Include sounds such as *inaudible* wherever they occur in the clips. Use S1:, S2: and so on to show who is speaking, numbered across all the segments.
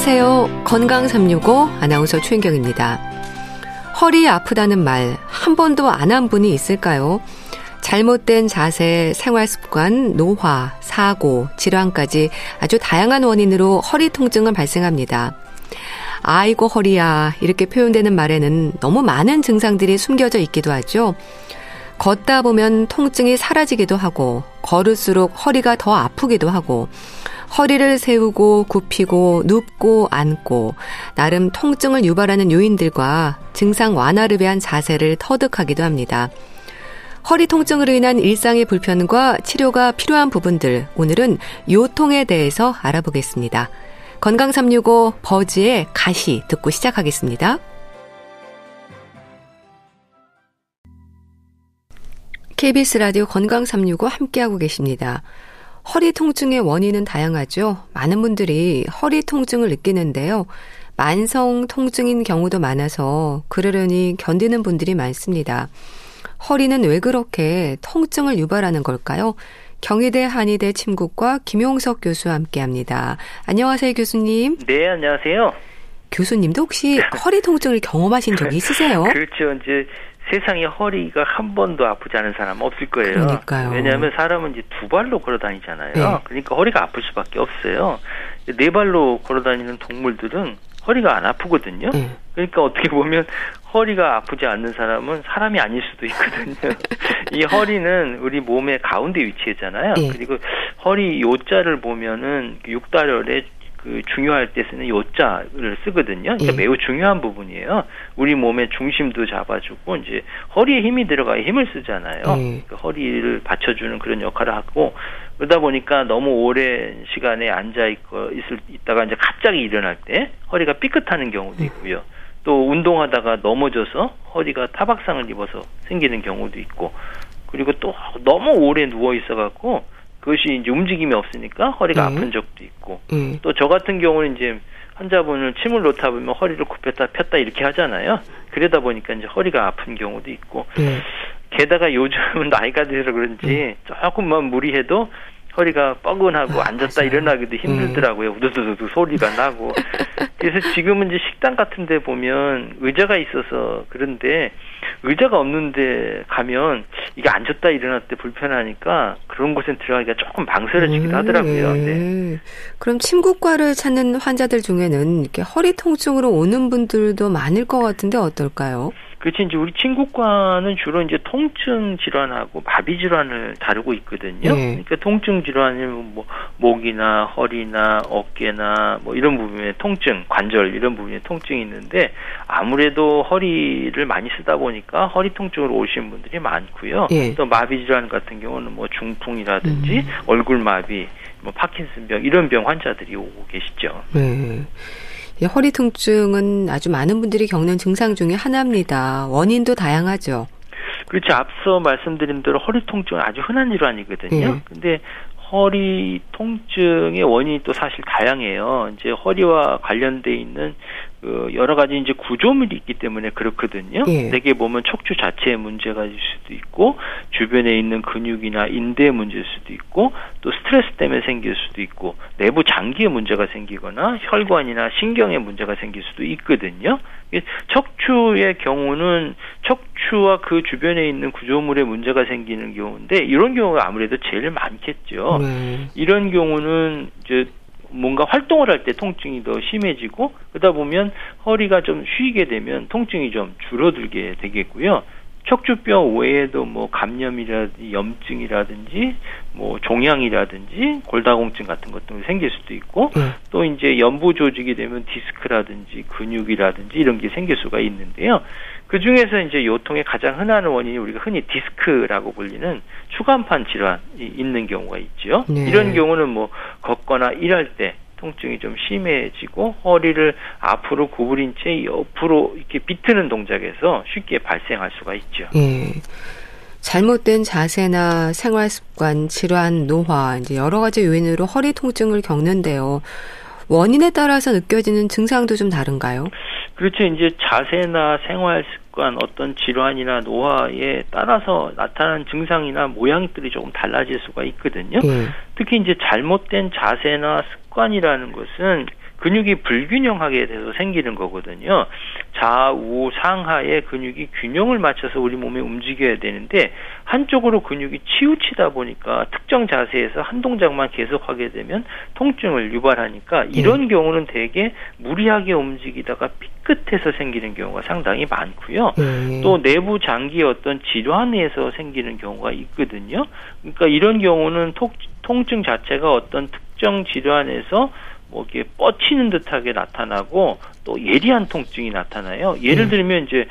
S1: 안녕하세요. 건강 365 아나운서 최인경입니다. 허리 아프다는 말 한 번도 안 한 분이 있을까요? 잘못된 자세, 생활 습관, 노화, 사고, 질환까지 아주 다양한 원인으로 허리 통증은 발생합니다. 아이고 허리야 이렇게 표현되는 말에는 너무 많은 증상들이 숨겨져 있기도 하죠. 걷다 보면 통증이 사라지기도 하고 걸을수록 허리가 더 아프기도 하고 허리를 세우고 굽히고 눕고 앉고 나름 통증을 유발하는 요인들과 증상 완화를 위한 자세를 터득하기도 합니다. 허리 통증으로 인한 일상의 불편과 치료가 필요한 부분들 오늘은 요통에 대해서 알아보겠습니다. 건강 365 버즈의 가시 듣고 시작하겠습니다. KBS 라디오 건강 365 함께하고 계십니다. 허리 통증의 원인은 다양하죠. 많은 분들이 허리 통증을 느끼는데요. 만성 통증인 경우도 많아서 그러려니 견디는 분들이 많습니다. 허리는 왜 그렇게 통증을 유발하는 걸까요? 경희대 한의대 침구과 김용석 교수와 함께 합니다. 안녕하세요, 교수님.
S2: 네, 안녕하세요.
S1: 교수님도 혹시 *laughs* 허리 통증을 경험하신 적이 있으세요?
S2: 그렇죠. 이제 세상에 허리가 한 번도 아프지 않은 사람 없을 거예요.
S1: 그러니까요.
S2: 왜냐하면 사람은 이제 두 발로 걸어 다니잖아요.
S1: 네.
S2: 그러니까 허리가 아플 수밖에 없어요. 네 발로 걸어 다니는 동물들은 허리가 안 아프거든요.
S1: 네.
S2: 그러니까 어떻게 보면 허리가 아프지 않는 사람은 사람이 아닐 수도 있거든요. *laughs* 이 허리는 우리 몸의 가운데 위치했잖아요.
S1: 네.
S2: 그리고 허리 요자를 보면은 그 육달혈에 그 중요할 때 쓰는 요자를 쓰거든요. 그러니까
S1: 예.
S2: 매우 중요한 부분이에요. 우리 몸의 중심도 잡아주고 이제 허리에 힘이 들어가야 힘을 쓰잖아요.
S1: 예.
S2: 그 허리를 받쳐주는 그런 역할을 하고 그러다 보니까 너무 오랜 시간에 앉아 있고 있을 있다가 이제 갑자기 일어날 때 허리가 삐끗하는 경우도 있고요. 또 운동하다가 넘어져서 허리가 타박상을 입어서 생기는 경우도 있고 그리고 또 너무 오래 누워 있어 갖고 그것이 이제 움직임이 없으니까 허리가
S1: 네.
S2: 아픈 적도 있고
S1: 예.
S2: 또저 같은 경우는 이제 환자분을 침을 놓다 보면 허리를 굽혔다 폈다 이렇게 하잖아요. 그러다 보니까 이제 허리가 아픈 경우도 있고
S1: 예.
S2: 게다가 요즘은 *laughs* 나이가 들어서 그런지 조금만 무리해도 허리가 뻐근하고
S1: 아,
S2: 앉았다
S1: 맞아요.
S2: 일어나기도 힘들더라고요. 우두두두 소리가 나고. *laughs* 그래서 지금은 이제 식당 같은 데 보면 의자가 있어서 그런데 의자가 없는데 가면 이게 앉았다 일어났을 때 불편하니까 그런 곳에 들어가기가 조금 망설여지기도 하더라고요.
S1: 음,
S2: 네.
S1: 예. 그럼 침구과를 찾는 환자들 중에는 이렇게 허리 통증으로 오는 분들도 많을 것 같은데 어떨까요?
S2: 그렇지 이제 우리 친구과는 주로 이제 통증 질환하고 마비 질환을 다루고 있거든요.
S1: 네.
S2: 그러니까 통증 질환이면 뭐 목이나 허리나 어깨나 뭐 이런 부분에 통증, 관절 이런 부분에 통증이 있는데 아무래도 허리를 많이 쓰다 보니까 허리 통증으로 오신 분들이 많고요.
S1: 예.
S2: 또 마비 질환 같은 경우는 뭐 중풍이라든지
S1: 음.
S2: 얼굴 마비, 뭐 파킨슨병 이런 병 환자들이 오고 계시죠.
S1: 네. 이 허리 통증은 아주 많은 분들이 겪는 증상 중에 하나입니다. 원인도 다양하죠.
S2: 그렇죠. 앞서 말씀드린 대로 허리 통증은 아주 흔한 질환이거든요.
S1: 예.
S2: 근데 허리 통증의 원인이 또 사실 다양해요. 이제 허리와 관련돼 있는 그 여러 가지 이제 구조물이 있기 때문에 그렇거든요.
S1: 예.
S2: 대개 보면 척추 자체에 문제가 있을 수도 있고 주변에 있는 근육이나 인대에 문제일 수도 있고 또 스트레스 때문에 생길 수도 있고 내부 장기에 문제가 생기거나 혈관이나 신경에 문제가 생길 수도 있거든요. 척추의 경우는 척추와 그 주변에 있는 구조물에 문제가 생기는 경우인데 이런 경우가 아무래도 제일 많겠죠.
S1: 네.
S2: 이런 경우는 이제 뭔가 활동을 할 때 통증이 더 심해지고 그러다 보면 허리가 좀 쉬게 되면 통증이 좀 줄어들게 되겠고요. 척추뼈 외에도 뭐 감염이라든지 염증이라든지 뭐 종양이라든지 골다공증 같은 것도 생길 수도 있고
S1: 예.
S2: 또 이제 연부 조직이 되면 디스크라든지 근육이라든지 이런 게 생길 수가 있는데요. 그 중에서 이제 요통의 가장 흔한 원인이 우리가 흔히 디스크라고 불리는 추간판 질환이 있는 경우가 있죠.
S1: 네.
S2: 이런 경우는 뭐 걷거나 일할 때 통증이 좀 심해지고 허리를 앞으로 구부린 채 옆으로 이렇게 비트는 동작에서 쉽게 발생할 수가 있죠.
S1: 예. 잘못된 자세나 생활 습관, 질환, 노화, 이제 여러 가지 요인으로 허리 통증을 겪는데요. 원인에 따라서 느껴지는 증상도 좀 다른가요?
S2: 그렇죠. 이제 자세나 생활 습관, 어떤 질환이나 노화에 따라서 나타나는 증상이나 모양들이 조금 달라질 수가 있거든요.
S1: 예.
S2: 특히 이제 잘못된 자세나 습관이라는 것은 근육이 불균형하게 돼서 생기는 거거든요. 좌우 상하의 근육이 균형을 맞춰서 우리 몸에 움직여야 되는데 한쪽으로 근육이 치우치다 보니까 특정 자세에서 한 동작만 계속 하게 되면 통증을 유발하니까 이런 네. 경우는 대개 무리하게 움직이다가 삐 끗해서 생기는 경우가 상당히 많고요. 네. 또 내부 장기의 어떤 질환에서 생기는 경우가 있거든요. 그러니까 이런 경우는 통증 자체가 어떤 특정 질환에서 뭐 이렇게 뻗치는 듯하게 나타나고 또 예리한 통증이 나타나요. 예를 네. 들면 이제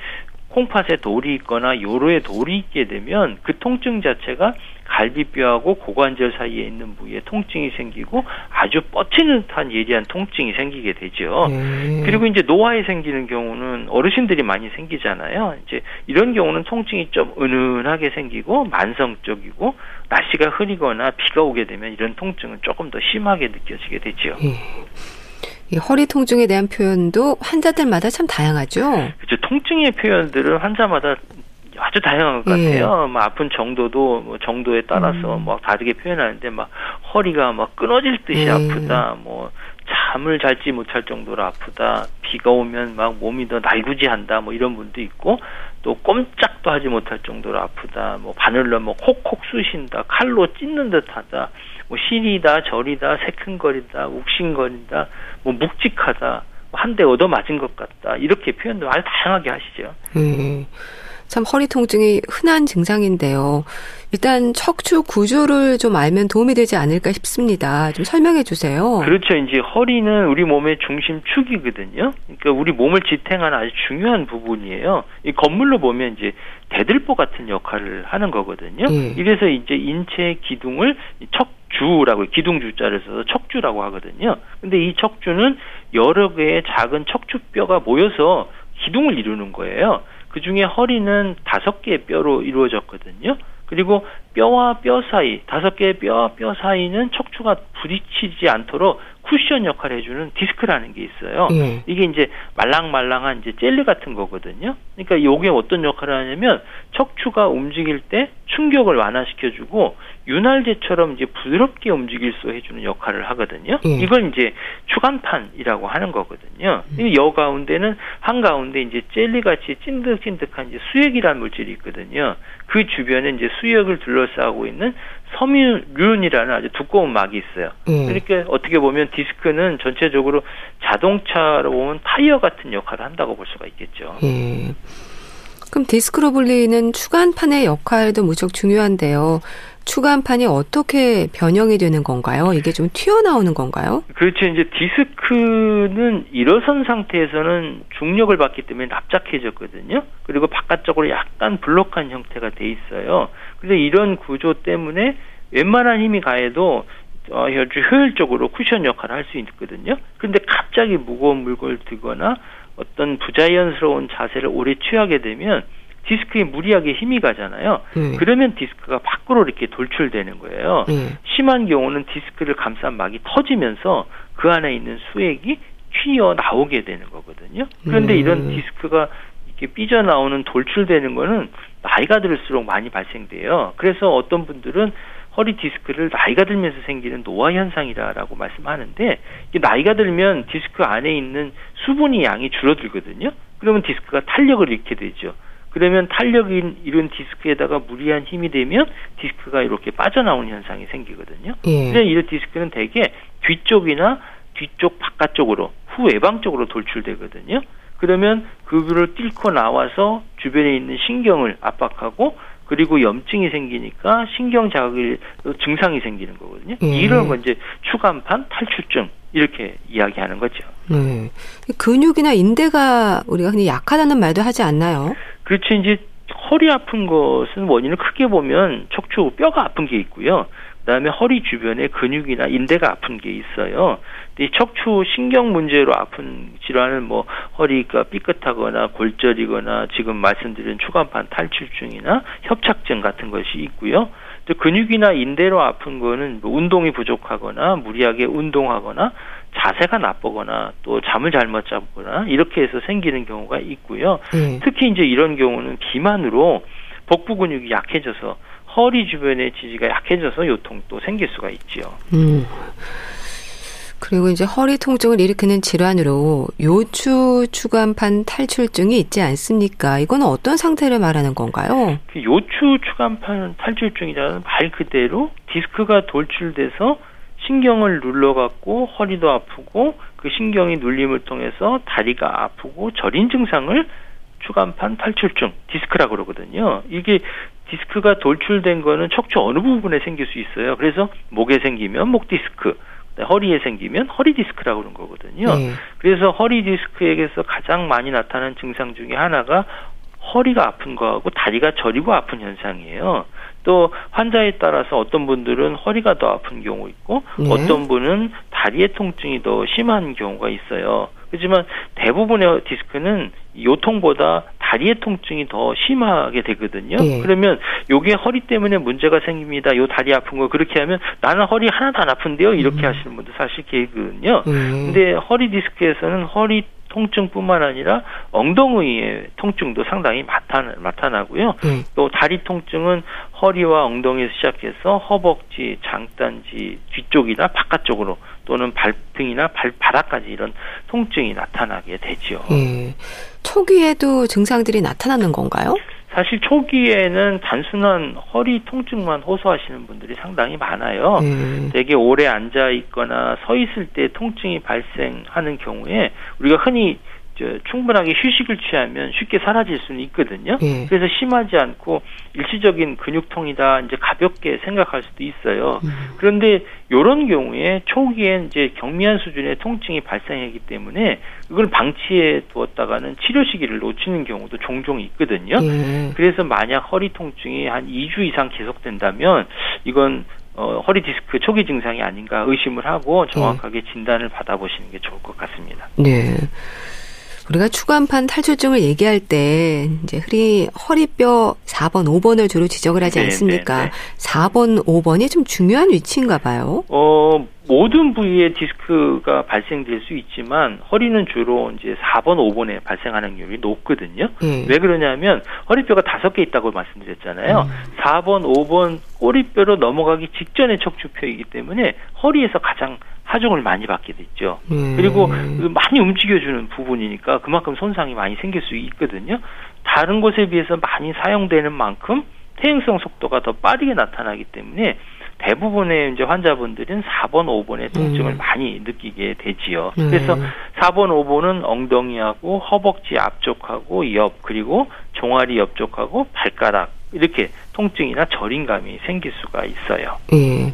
S2: 콩팥에 돌이 있거나 요로에 돌이 있게 되면 그 통증 자체가 갈비뼈하고 고관절 사이에 있는 부위에 통증이 생기고 아주 뻗치는 듯한 예리한 통증이 생기게 되죠. 음. 그리고 이제 노화에 생기는 경우는 어르신들이 많이 생기잖아요. 이제 이런 경우는 통증이 좀 은은하게 생기고 만성적이고 날씨가 흐리거나 비가 오게 되면 이런 통증은 조금 더 심하게 느껴지게 되죠. 음.
S1: 이 허리 통증에 대한 표현도 환자들마다 참 다양하죠.
S2: 그렇죠. 통증의 표현들은 환자마다 아주 다양한 것 예. 같아요. 예. 뭐 아픈 정도도 뭐 정도에 따라서 음. 뭐 다르게 표현하는데 막 허리가 막 끊어질 듯이 예. 아프다. 뭐 잠을 잘지 못할 정도로 아프다. 비가 오면 막 몸이 더 날구지한다. 뭐 이런 분도 있고 또 꼼짝도 하지 못할 정도로 아프다. 뭐 바늘로 뭐 콕콕 쑤신다. 칼로 찢는 듯하다. 뭐 시리다, 저리다, 새큰거리다, 욱신거린다, 뭐 묵직하다, 뭐 한대 얻어 맞은 것 같다 이렇게 표현도 아주 다양하게 하시죠. 음.
S1: 참 허리 통증이 흔한 증상인데요. 일단 척추 구조를 좀 알면 도움이 되지 않을까 싶습니다. 좀 설명해 주세요.
S2: 그렇죠. 이제 허리는 우리 몸의 중심축이거든요. 그러니까 우리 몸을 지탱하는 아주 중요한 부분이에요. 이 건물로 보면 이제 대들보 같은 역할을 하는 거거든요. 예. 이래서 이제 인체 기둥을 척주라고 기둥 주자를 써서 척주라고 하거든요. 근데 이 척주는 여러 개의 작은 척추뼈가 모여서 기둥을 이루는 거예요. 그 중에 허리는 다섯 개의 뼈로 이루어졌거든요. 그리고 뼈와 뼈 사이, 다섯 개의 뼈와 뼈 사이는 척추가 부딪히지 않도록 쿠션 역할을 해주는 디스크라는 게 있어요. 예. 이게 이제 말랑말랑한 이제 젤리 같은 거거든요. 그러니까 이게 어떤 역할을 하냐면 척추가 움직일 때 충격을 완화시켜주고 윤활제처럼 이제 부드럽게 움직일 수 해주는 역할을 하거든요. 예. 이걸 이제 추간판이라고 하는 거거든요. 음. 여 가운데는 한 가운데 이제 젤리 같이 찐득찐득한 이제 수액이라는 물질이 있거든요. 그 주변에 이제 수액을 둘러싸고 있는 섬유륜이라는 아주 두꺼운 막이 있어요. 음. 그러니까 어떻게 보면 디스크는 전체적으로 자동차로 보면 타이어 같은 역할을 한다고 볼 수가 있겠죠. 음.
S1: 그럼 디스크로 불리는 추간판의 역할도 무척 중요한데요. 추간판이 어떻게 변형이 되는 건가요? 이게 좀 튀어나오는 건가요?
S2: 그렇죠. 이제 디스크는 일어선 상태에서는 중력을 받기 때문에 납작해졌거든요. 그리고 바깥쪽으로 약간 블록한 형태가 돼 있어요. 그래서 이런 구조 때문에 웬만한 힘이 가해도 어, 아주 효율적으로 쿠션 역할을 할 수 있거든요. 그런데 갑자기 무거운 물건을 들거나 어떤 부자연스러운 자세를 오래 취하게 되면 디스크에 무리하게 힘이 가잖아요. 네. 그러면 디스크가 밖으로 이렇게 돌출되는 거예요. 네. 심한 경우는 디스크를 감싼 막이 터지면서 그 안에 있는 수액이 튀어 나오게 되는 거거든요. 그런데 음. 이런 디스크가 이렇게 삐져나오는 돌출되는 거는 나이가 들수록 많이 발생돼요. 그래서 어떤 분들은 허리 디스크를 나이가 들면서 생기는 노화 현상이다라고 말씀하는데 나이가 들면 디스크 안에 있는 수분이 양이 줄어들거든요. 그러면 디스크가 탄력을 잃게 되죠. 그러면 탄력이 잃은 디스크에다가 무리한 힘이 되면 디스크가 이렇게 빠져나오는 현상이 생기거든요. 예. 그래서 이 디스크는 대개 뒤쪽이나 뒤쪽 바깥쪽으로 후외방 쪽으로 돌출되거든요. 그러면 그거를 뚫고 나와서 주변에 있는 신경을 압박하고 그리고 염증이 생기니까 신경 자극이 증상이 생기는 거거든요. 음. 이런 건 이제 추간판 탈출증 이렇게 이야기하는 거죠. 네.
S1: 근육이나 인대가 우리가 흔히 약하다는 말도 하지 않나요?
S2: 그렇죠. 이제 허리 아픈 것은 원인을 크게 보면 척추 뼈가 아픈 게 있고요. 그다음에 허리 주변에 근육이나 인대가 아픈 게 있어요. 이 척추 신경 문제로 아픈 질환은 뭐 허리가 삐끗하거나 골절이거나 지금 말씀드린 추간판 탈출증이나 협착증 같은 것이 있고요. 또 근육이나 인대로 아픈 거는 뭐 운동이 부족하거나 무리하게 운동하거나 자세가 나쁘거나 또 잠을 잘못 자거나 이렇게 해서 생기는 경우가 있고요. 네. 특히 이제 이런 경우는 비만으로 복부 근육이 약해져서 허리 주변의 지지가 약해져서 요통도 생길 수가 있지요. 음.
S1: 그리고 이제 허리 통증을 일으키는 질환으로 요추 추간판 탈출증이 있지 않습니까? 이건 어떤 상태를 말하는 건가요?
S2: 그 요추 추간판 탈출증이라는 말 그대로 디스크가 돌출돼서 신경을 눌러갖고 허리도 아프고 그 신경이 눌림을 통해서 다리가 아프고 저린 증상을 추간판 탈출증 디스크라고 그러거든요. 이게 디스크가 돌출된 거는 척추 어느 부분에 생길 수 있어요. 그래서 목에 생기면 목 디스크, 허리에 생기면 허리 디스크라고 그런 거거든요. 네. 그래서 허리 디스크에게서 가장 많이 나타나는 증상 중에 하나가 허리가 아픈 거하고 다리가 저리고 아픈 현상이에요. 또 환자에 따라서 어떤 분들은 허리가 더 아픈 경우 있고 네. 어떤 분은 다리의 통증이 더 심한 경우가 있어요. 하지만 대부분의 디스크는 요통보다 다리의 통증이 더 심하게 되거든요. 예. 그러면 요게 허리 때문에 문제가 생깁니다. 요 다리 아픈 거 그렇게 하면 나는 허리 하나도 안 아픈데요. 이렇게 음. 하시는 분도 사실 계거든요. 음. 근데 허리 디스크에서는 허리 통증뿐만 아니라 엉덩이의 통증도 상당히 나타나, 고요 음. 또 다리 통증은 허리와 엉덩이에서 시작해서 허벅지, 장단지 뒤쪽이나 바깥쪽으로 또는 발등이나 발 바닥까지 이런 통증이 나타나게 되죠. 예.
S1: 초기에도 증상들이 나타나는 건가요?
S2: 사실 초기에는 단순한 허리 통증만 호소하시는 분들이 상당히 많아요. 음. 되게 오래 앉아 있거나 서 있을 때 통증이 발생하는 경우에 우리가 흔히 충분하게 휴식을 취하면 쉽게 사라질 수는 있거든요. 예. 그래서 심하지 않고 일시적인 근육통이다 이제 가볍게 생각할 수도 있어요. 음. 그런데 이런 경우에 초기에 이제 경미한 수준의 통증이 발생하기 때문에 이걸 방치해 두었다가는 치료 시기를 놓치는 경우도 종종 있거든요. 예. 그래서 만약 허리 통증이 한 2주 이상 계속된다면 이건 어, 허리 디스크 초기 증상이 아닌가 의심을 하고 정확하게 진단을 받아보시는 게 좋을 것 같습니다.
S1: 네. 우리가 추간판 탈출증을 얘기할 때 이제 허리 허리뼈 4번, 5번을 주로 지적을 하지 네, 않습니까? 네, 네. 4번, 5번이 좀 중요한 위치인가 봐요.
S2: 어, 모든 부위에 디스크가 발생될 수 있지만 허리는 주로 이제 4번, 5번에 발생하는 경율이 높거든요. 네. 왜 그러냐면 허리뼈가 다섯 개 있다고 말씀드렸잖아요. 음. 4번, 5번 꼬리뼈로 넘어가기 직전의 척추뼈이기 때문에 허리에서 가장 하중을 많이 받게 됐죠. 음. 그리고 많이 움직여주는 부분이니까 그만큼 손상이 많이 생길 수 있거든요. 다른 곳에 비해서 많이 사용되는 만큼 퇴행성 속도가 더 빠르게 나타나기 때문에 대부분의 이제 환자분들은 4번, 5번의 통증을 음. 많이 느끼게 되지요. 음. 그래서 4번, 5번은 엉덩이하고 허벅지 앞쪽하고 옆 그리고 종아리 옆쪽하고 발가락 이렇게 통증이나 저림감이 생길 수가 있어요. 음.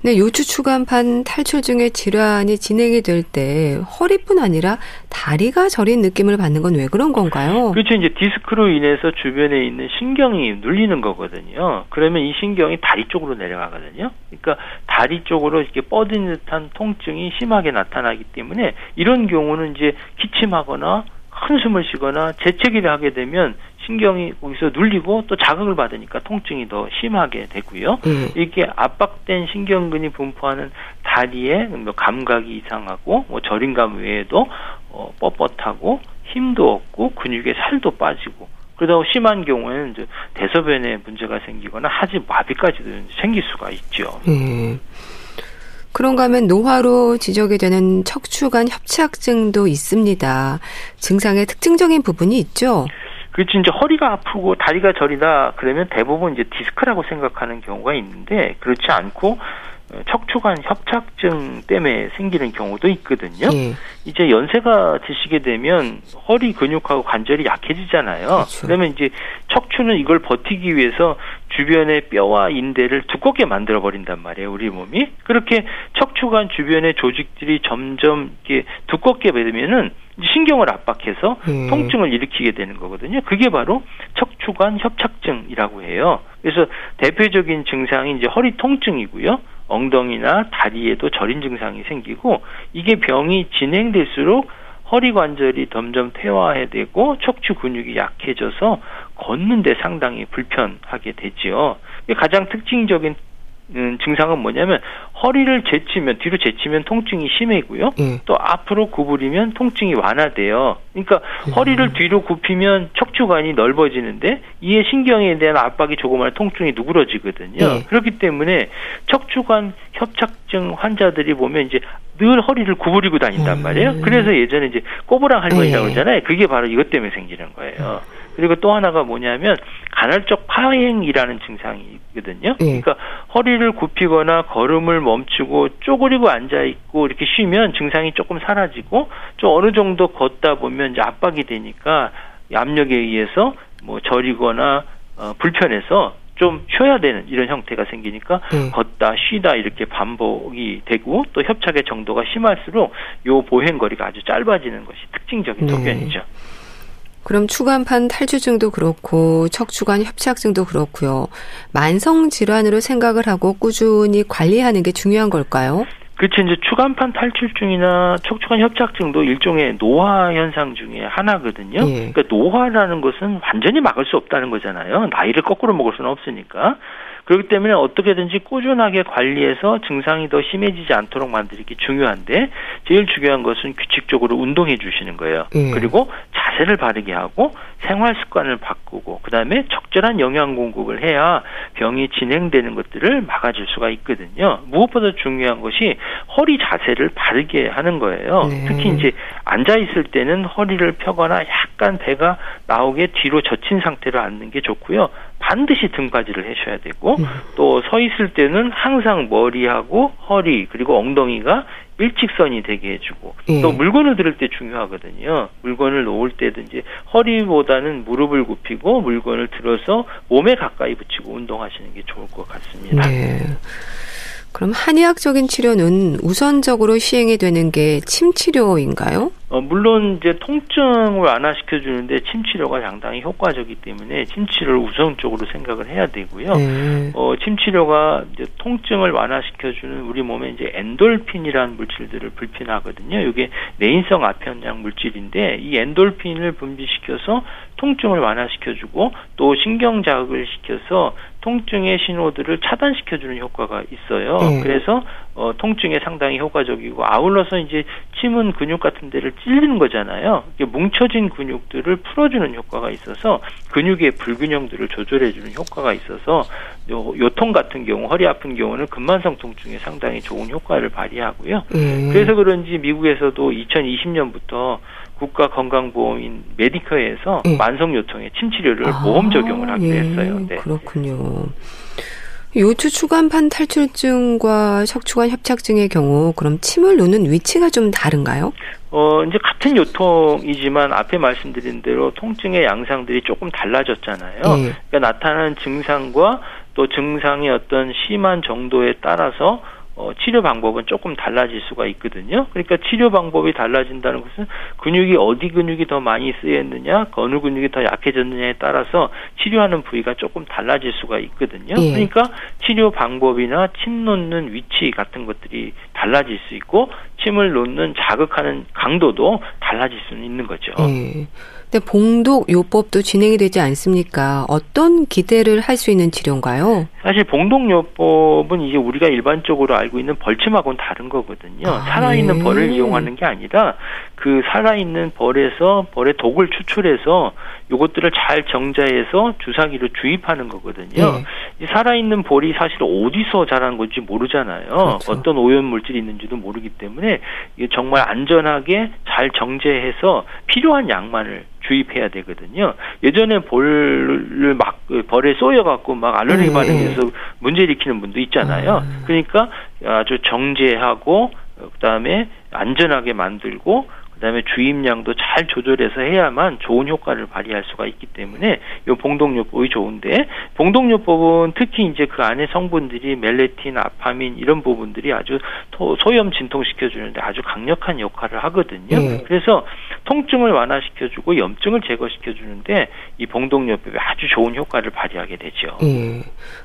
S1: 네, 요추 추간판 탈출 중에 질환이 진행이 될 때 허리뿐 아니라 다리가 저린 느낌을 받는 건 왜 그런 건가요?
S2: 그렇죠. 이제 디스크로 인해서 주변에 있는 신경이 눌리는 거거든요. 그러면 이 신경이 다리 쪽으로 내려가거든요. 그러니까 다리 쪽으로 이렇게 뻗은 듯한 통증이 심하게 나타나기 때문에 이런 경우는 이제 기침하거나 한숨을 쉬거나 재채기를 하게 되면 신경이 거기서 눌리고 또 자극을 받으니까 통증이 더 심하게 되고요. 음. 이렇게 압박된 신경근이 분포하는 다리에 뭐 감각이 이상하고 뭐 저림감 외에도 어, 뻣뻣하고 힘도 없고 근육에 살도 빠지고 그러다 심한 경우에는 이제 대소변에 문제가 생기거나 하지 마비까지도 생길 수가 있죠. 음.
S1: 그런가 하면 노화로 지적이 되는 척추관 협착증도 있습니다. 증상의 특징적인 부분이 있죠.
S2: 그렇지 이제 허리가 아프고 다리가 저리다 그러면 대부분 이제 디스크라고 생각하는 경우가 있는데 그렇지 않고 척추관 협착증 때문에 생기는 경우도 있거든요. 예. 이제 연세가 드시게 되면 허리 근육하고 관절이 약해지잖아요. 그렇죠. 그러면 이제 척추는 이걸 버티기 위해서 주변의 뼈와 인대를 두껍게 만들어 버린단 말이에요. 우리 몸이 그렇게 척추관 주변의 조직들이 점점 이렇게 두껍게 되면은 신경을 압박해서 음. 통증을 일으키게 되는 거거든요. 그게 바로 척추관 협착증이라고 해요. 그래서 대표적인 증상이 이제 허리 통증이고요. 엉덩이나 다리에도 저린 증상이 생기고 이게 병이 진행될수록 허리 관절이 점점 퇴화되고 척추 근육이 약해져서 걷는데 상당히 불편하게 되지요. 가장 특징적인 음, 증상은 뭐냐면 허리를 제치면 뒤로 제치면 통증이 심해고요. 음. 또 앞으로 구부리면 통증이 완화돼요. 그러니까 음. 허리를 뒤로 굽히면 척추관이 넓어지는데 이에 신경에 대한 압박이 조그마한 통증이 누그러지거든요. 음. 그렇기 때문에 척추관 협착증 환자들이 보면 이제 늘 허리를 구부리고 다닌단 음. 말이에요. 그래서 예전에 이제 꼬부랑 할머니라고 네. 그러잖아요. 그게 바로 이것 때문에 생기는 거예요. 그리고 또 하나가 뭐냐면 간헐적 파행이라는 증상이 있거든요. 예. 그러니까 허리를 굽히거나 걸음을 멈추고 쪼그리고 앉아 있고 이렇게 쉬면 증상이 조금 사라지고 좀 어느 정도 걷다 보면 이제 압박이 되니까 압력에 의해서 뭐 저리거나 어, 불편해서 좀 쉬어야 되는 이런 형태가 생기니까 네. 걷다 쉬다 이렇게 반복이 되고 또 협착의 정도가 심할수록 요 보행 거리가 아주 짧아지는 것이 특징적인 네. 독변이죠.
S1: 그럼 추간판 탈주증도 그렇고 척추관 협착증도 그렇고요. 만성 질환으로 생각을 하고 꾸준히 관리하는 게 중요한 걸까요?
S2: 그렇죠. 이제 추간판 탈출증이나 척추관 협착증도 일종의 노화 현상 중에 하나거든요. 예. 그러니까 노화라는 것은 완전히 막을 수 없다는 거잖아요. 나이를 거꾸로 먹을 수는 없으니까. 그렇기 때문에 어떻게든지 꾸준하게 관리해서 증상이 더 심해지지 않도록 만들기 중요한데 제일 중요한 것은 규칙적으로 운동해 주시는 거예요. 예. 그리고 자세를 바르게 하고 생활 습관을 바꾸고 그다음에 적절한 영양 공급을 해야 병이 진행되는 것들을 막아줄 수가 있거든요. 무엇보다 중요한 것이 허리 자세를 바르게 하는 거예요. 네. 특히 이제 앉아 있을 때는 허리를 펴거나 약간 배가 나오게 뒤로 젖힌 상태로 앉는 게 좋고요. 반드시 등받이를 해셔야 되고 음. 또서 있을 때는 항상 머리하고 허리 그리고 엉덩이가 일직선이 되게 해주고 예. 또 물건을 들을 때 중요하거든요. 물건을 놓을 이제 허리보다는 무릎을 굽히고 물건을 들어서 몸에 가까이 붙이고 운동하시는 게 좋을 것 같습니다. 네.
S1: 그럼 한의학적인 치료는 우선적으로 시행이 되는 게 침 치료인가요?
S2: 어, 물론 이제 통증을 완화시켜 주는데 침치료가 상당히 효과적이기 때문에 침치료를 우선적으로 생각을 해야 되고요. 네. 어, 침치료가 이제 통증을 완화시켜 주는 우리 몸에 이제 엔돌핀이라는 물질들을 불편하거든요. 이게 내인성 아편약 물질인데 이 엔돌핀을 분비시켜서 통증을 완화시켜 주고 또 신경 자극을 시켜서 통증의 신호들을 차단시켜 주는 효과가 있어요. 네. 그래서 어, 통증에 상당히 효과적이고 아울러서 이제 침은 근육 같은 데를 찔리는 거잖아요. 뭉쳐진 근육들을 풀어주는 효과가 있어서 근육의 불균형들을 조절해주는 효과가 있어서 요, 요통 같은 경우 허리 아픈 경우는 근만성 통증에 상당히 좋은 효과를 발휘하고요. 네. 그래서 그런지 미국에서도 2020년부터 국가 건강보험인 메디커에서 네. 만성 요통의 침 치료를 아, 보험 적용을 하기로 예, 했어요.
S1: 네. 그렇군요. 요추 추간판 탈출증과 척추관 협착증의 경우 그럼 침을 놓는 위치가 좀 다른가요?
S2: 어, 이제 같은 요통이지만 앞에 말씀드린 대로 통증의 양상들이 조금 달라졌잖아요. 네. 그러니까 나타나는 증상과 또 증상의 어떤 심한 정도에 따라서 어, 치료 방법은 조금 달라질 수가 있거든요. 그러니까 치료 방법이 달라진다는 것은 근육이 어디 근육이 더 많이 쓰였느냐, 어느 근육이 더 약해졌느냐에 따라서 치료하는 부위가 조금 달라질 수가 있거든요. 예. 그러니까 치료 방법이나 침 놓는 위치 같은 것들이 달라질 수 있고 침을 놓는 자극하는 강도도 달라질 수는 있는 거죠. 예.
S1: 근데 봉독 요법도 진행이 되지 않습니까? 어떤 기대를 할 수 있는 치료인가요?
S2: 사실 봉독 요법은 이제 우리가 일반적으로 알고 있는 벌침하고는 다른 거거든요. 아, 살아있는 네. 벌을 이용하는 게 아니라 그 살아있는 벌에서 벌의 독을 추출해서 요것들을 잘 정자해서 주사기로 주입하는 거거든요. 네. 이 살아있는 벌이 사실 어디서 자라는 건지 모르잖아요. 그렇죠. 어떤 오염 물질이 있는지도 모르기 때문에 정말 안전하게 잘 정제해서 필요한 양만을 주입해야 되거든요. 예전에 볼을 막 벌에 쏘여 갖고 막 알레르기 네. 반응해서 문제 일으키는 분도 있잖아요. 음. 그러니까 아주 정제하고 그다음에 안전하게 만들고 그다음에 주입량도 잘 조절해서 해야만 좋은 효과를 발휘할 수가 있기 때문에 이 봉독요법이 좋은데 봉독요법은 특히 이제 그 안에 성분들이 멜레틴, 아파민 이런 부분들이 아주 소염 진통시켜 주는데 아주 강력한 역할을 하거든요. 네. 그래서 통증을 완화시켜 주고 염증을 제거시켜 주는데 이 봉독요법이 아주 좋은 효과를 발휘하게 되죠. 네.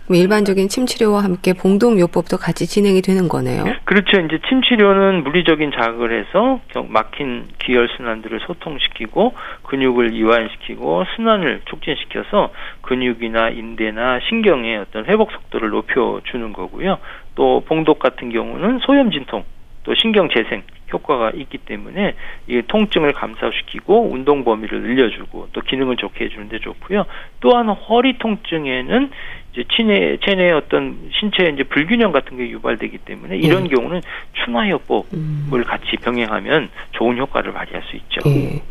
S1: 일반적인 침 치료와 함께 봉독요법도 같이 진행이 되는 거네요.
S2: 그렇죠. 이제 침 치료는 물리적인 자극을 해서 막힌 기혈 순환들을 소통시키고 근육을 이완시키고 순환을 촉진시켜서 근육이나 인대나 신경의 어떤 회복 속도를 높여 주는 거고요. 또 봉독 같은 경우는 소염 진통, 또 신경 재생 효과가 있기 때문에 이 통증을 감소시키고 운동 범위를 늘려주고 또 기능을 좋게 해주는데 좋고요. 또한 허리 통증에는 이제 체내 체내 어떤 신체 이제 불균형 같은 게 유발되기 때문에 이런 네. 경우는 충화요법을 음. 같이 병행하면 좋은 효과를 발휘할 수 있죠. 네.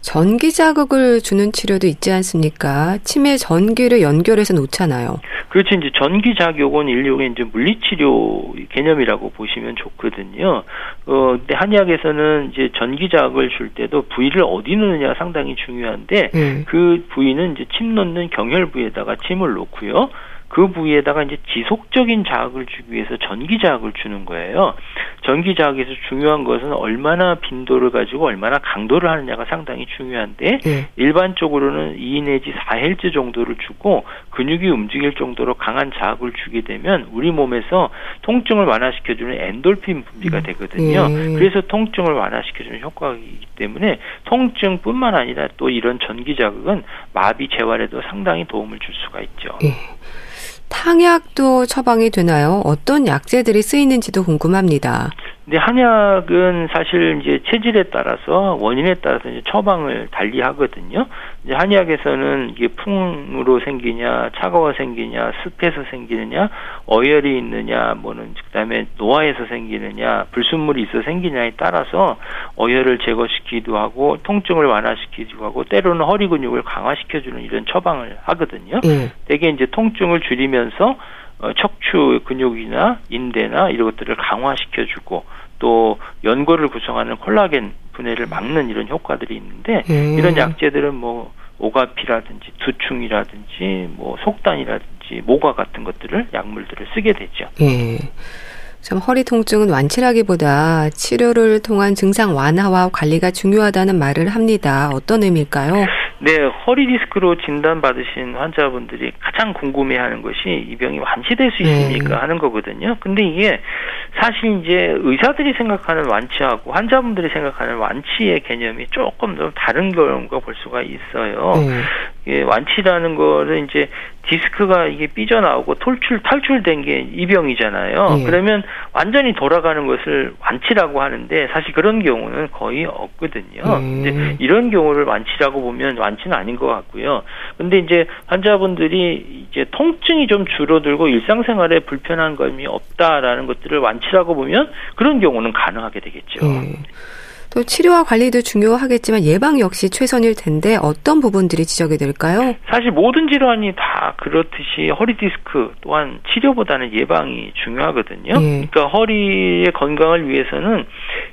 S1: 전기 자극을 주는 치료도 있지 않습니까? 치매 전기를 연결해서 놓잖아요.
S2: 그렇지 이제 전기 자극은 인류의 이제 물리치료 개념이라고 보시면 좋거든요. 어 근데 한의학에서는 이제 전기 자극을 줄 때도 부위를 어디 넣느냐 상당히 중요한데 음. 그 부위는 이제 침 놓는 경혈 부위에다가 침을 놓고요. 그 부위에다가 이제 지속적인 자극을 주기 위해서 전기 자극을 주는 거예요. 전기 자극에서 중요한 것은 얼마나 빈도를 가지고 얼마나 강도를 하느냐가 상당히 중요한데 네. 일반적으로는 2 내지 4헬즈 정도를 주고 근육이 움직일 정도로 강한 자극을 주게 되면 우리 몸에서 통증을 완화시켜주는 엔돌핀 분비가 음. 되거든요. 네. 그래서 통증을 완화시켜주는 효과가 있기 때문에 통증뿐만 아니라 또 이런 전기 자극은 마비 재활에도 상당히 도움을 줄 수가 있죠. 네.
S1: 탕약도 처방이 되나요? 어떤 약재들이 쓰이는지도 궁금합니다.
S2: 근데 한약은 사실 이제 체질에 따라서 원인에 따라서 이제 처방을 달리 하거든요. 이제 한약에서는 이게 풍으로 생기냐, 차가워 생기냐, 습해서 생기느냐, 어혈이 있느냐, 뭐는 그다음에 노화에서 생기느냐, 불순물이 있어 생기냐에 따라서 어혈을 제거시키기도 하고 통증을 완화시키기도 하고 때로는 허리 근육을 강화시켜주는 이런 처방을 하거든요. 네. 대개 이제 통증을 줄이면서 어, 척추 근육이나 인대나 이런 것들을 강화시켜주고 또 연골을 구성하는 콜라겐 분해를 막는 이런 효과들이 있는데 음. 이런 약재들은 뭐 오가피라든지 두충이라든지 뭐 속단이라든지 모과 같은 것들을 약물들을 쓰게 되죠. 예.
S1: 참 허리 통증은 완치라기보다 치료를 통한 증상 완화와 관리가 중요하다는 말을 합니다. 어떤 의미일까요?
S2: 네, 허리 디스크로 진단받으신 환자분들이 가장 궁금해하는 것이 이 병이 완치될 수 있습니까 네. 하는 거거든요. 근데 이게 사실 이제 의사들이 생각하는 완치하고 환자분들이 생각하는 완치의 개념이 조금 더 다른 경우가 볼 수가 있어요. 네. 예, 완치라는 거는 이제 디스크가 이게 삐져나오고 탈출 탈출된 게 이 병이잖아요. 예. 그러면 완전히 돌아가는 것을 완치라고 하는데 사실 그런 경우는 거의 없거든요. 음. 이제 이런 경우를 완치라고 보면 완치는 아닌 것 같고요. 근데 이제 환자분들이 이제 통증이 좀 줄어들고 일상생활에 불편한 점이 없다라는 것들을 완치라고 보면 그런 경우는 가능하게 되겠죠. 음.
S1: 또 치료와 관리도 중요하겠지만 예방 역시 최선일 텐데 어떤 부분들이 지적이 될까요?
S2: 사실 모든 질환이 다 그렇듯이 허리 디스크 또한 치료보다는 예방이 중요하거든요. 예. 그러니까 허리의 건강을 위해서는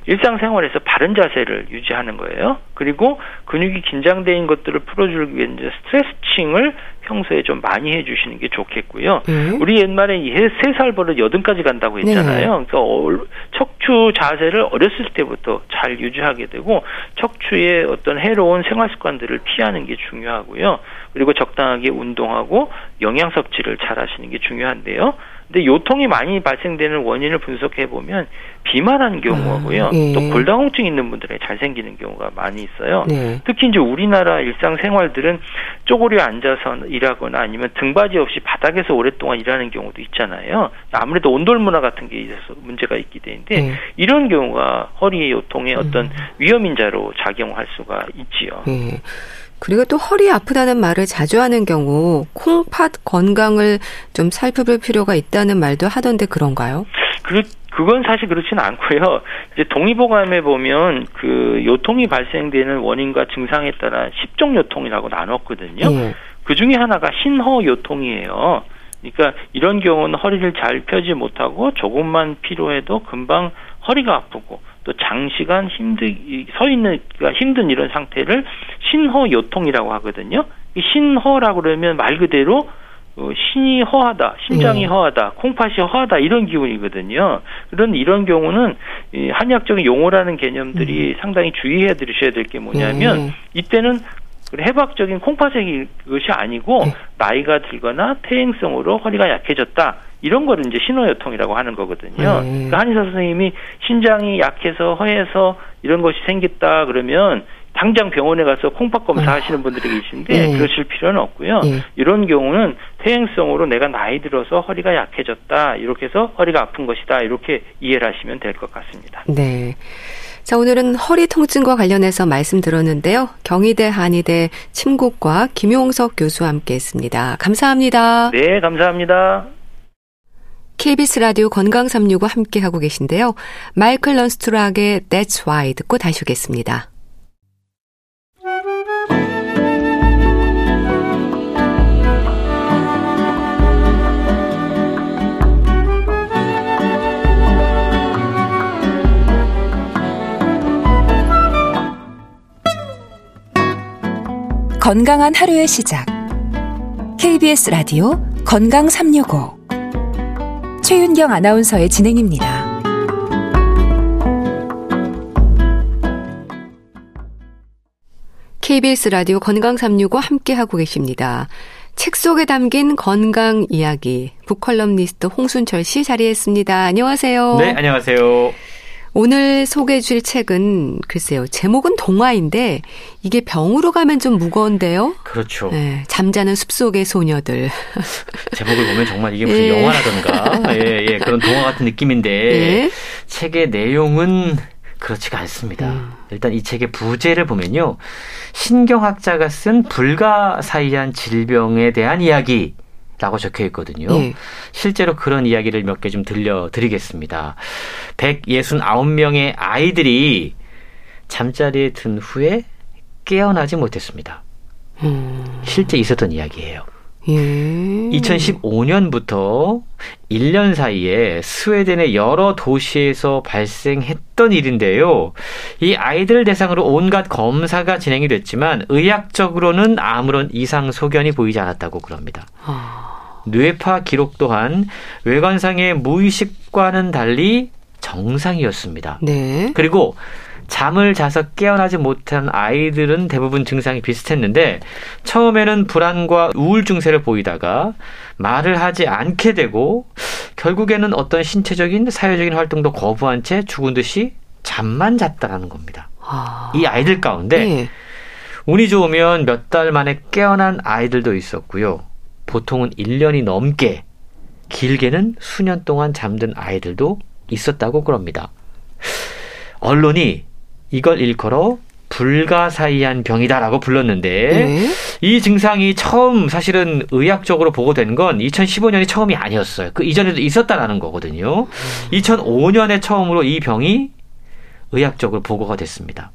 S2: 일상생활에서 바른 자세를 유지하는 거예요. 그리고 근육이 있는 것들을 풀어주기 위해 이제 스트레칭을 평소에 좀 많이 해주시는 게 좋겠고요. 음. 우리 옛말에 세 살 버릇 여든까지 간다고 했잖아요. 네. 그러니까 척추 자세를 어렸을 때부터 잘 유지하게 되고 척추의 어떤 해로운 생활 습관들을 피하는 게 중요하고요. 그리고 적당하게 운동하고 영양 섭취를 잘 하시는 게 중요한데요. 근데 요통이 많이 발생되는 원인을 분석해 보면 비만한 경우하고요. 아, 네. 또 골다공증 있는 분들에 잘 생기는 경우가 많이 있어요. 네. 특히 이제 우리나라 일상 생활들은 쪼그려 앉아서 일하거나 아니면 등받이 없이 바닥에서 오랫동안 일하는 경우도 있잖아요. 아무래도 온돌 문화 같은 게 있어서 문제가 있기 때문에 네. 이런 경우가 허리 요통의 어떤 음. 위험 인자로 작용할 수가 있지요. 네.
S1: 그리고 또 허리 아프다는 말을 자주 하는 경우 콩팥 건강을 좀 살펴볼 필요가 있다는 말도 하던데 그런가요?
S2: 그 그건 사실 그렇지는 않고요. 이제 동의보감에 보면 그 요통이 발생되는 원인과 증상에 따라 10종 요통이라고 나눴거든요. 네. 그 중에 하나가 신허 요통이에요. 그러니까 이런 경우는 허리를 잘 펴지 못하고 조금만 피로해도 금방 허리가 아프고 또 장시간 힘들 서 있는가 힘든 이런 상태를 신허 요통이라고 하거든요. 이 신허라고 그러면 말 그대로 어, 신이 허하다, 심장이 네. 허하다, 콩팥이 허하다 이런 기운이거든요. 그런 이런 경우는 이 한의학적인 용어라는 개념들이 음. 상당히 주의해 드리셔야 될 게 뭐냐면 네. 이때는 해박적인 콩팥의 것이 아니고 네. 나이가 들거나 퇴행성으로 허리가 약해졌다. 이런 거를 이제 신호요통이라고 하는 거거든요. 네. 그러니까 한의사 선생님이 신장이 약해서 허해서 이런 것이 생겼다 그러면 당장 병원에 가서 콩팥 검사 하시는 분들이 계신데 네. 그러실 필요는 없고요. 네. 이런 경우는 퇴행성으로 내가 나이 들어서 허리가 약해졌다 이렇게 해서 허리가 아픈 것이다 이렇게 이해를 하시면 될 것 같습니다.
S1: 네. 자, 오늘은 허리 통증과 관련해서 말씀 들었는데요. 경희대 한의대 침구과 김용석 교수와 함께 했습니다. 감사합니다.
S2: 네, 감사합니다.
S1: KBS 라디오 건강 365 함께 하고 계신데요. 마이클 런스트락의 That's Why 듣고 다시 오겠습니다.
S3: 건강한 하루의 시작. KBS 라디오 건강 365. 최윤경 아나운서의 진행입니다.
S1: KBS 라디오 건강 365 함께 하고 계십니다. 책 속에 담긴 건강 이야기 북컬럼니스트 홍순철 씨 자리했습니다. 안녕하세요.
S4: 네, 안녕하세요.
S1: 오늘 소개해 줄 책은 글쎄요. 제목은 동화인데 이게 병으로 가면 좀 무거운데요.
S4: 그렇죠.
S1: 네, 잠자는 숲속의 소녀들. *laughs*
S4: 제목을 보면 정말 이게 무슨 예. 영화라던가 예, 예, *laughs* 그런 동화 같은 느낌인데 예. 책의 내용은 그렇지가 않습니다. 음. 일단 이 책의 부제를 보면요. 신경학자가 쓴 불가사의한 질병에 대한 이야기 라고 적혀 있거든요. 네. 실제로 그런 이야기를 몇 개 좀 들려드리겠습니다. 169명의 아이들이 잠자리에 든 후에 깨어나지 못했습니다. 음. 실제 있었던 이야기예요. 예. 2015년부터 1년 사이에 스웨덴의 여러 도시에서 발생했던 일인데요. 이 아이들 대상으로 온갖 검사가 진행이 됐지만 의학적으로는 아무런 이상 소견이 보이지 않았다고 그럽니다. 아. 뇌파 기록 또한 외관상의 무의식과는 달리 정상이었습니다. 네. 그리고 잠을 자서 깨어나지 못한 아이들은 대부분 증상이 비슷했는데 처음에는 불안과 우울 증세를 보이다가 말을 하지 않게 되고 결국에는 어떤 신체적인 사회적인 활동도 거부한 채 죽은 듯이 잠만 잤다라는 겁니다. 아... 이 아이들 가운데 네. 운이 좋으면 몇 달 만에 깨어난 아이들도 있었고요. 보통은 1년이 넘게 길게는 수년 동안 잠든 아이들도 있었다고 그럽니다. 언론이 이걸 일컬어 불가사의한 병이다라고 불렀는데 네. 이 증상이 처음 사실은 의학적으로 보고된 건 2015년이 처음이 아니었어요. 그 이전에도 있었다라는 거거든요. 음. 2005년에 처음으로 이 병이 의학적으로 보고가 됐습니다.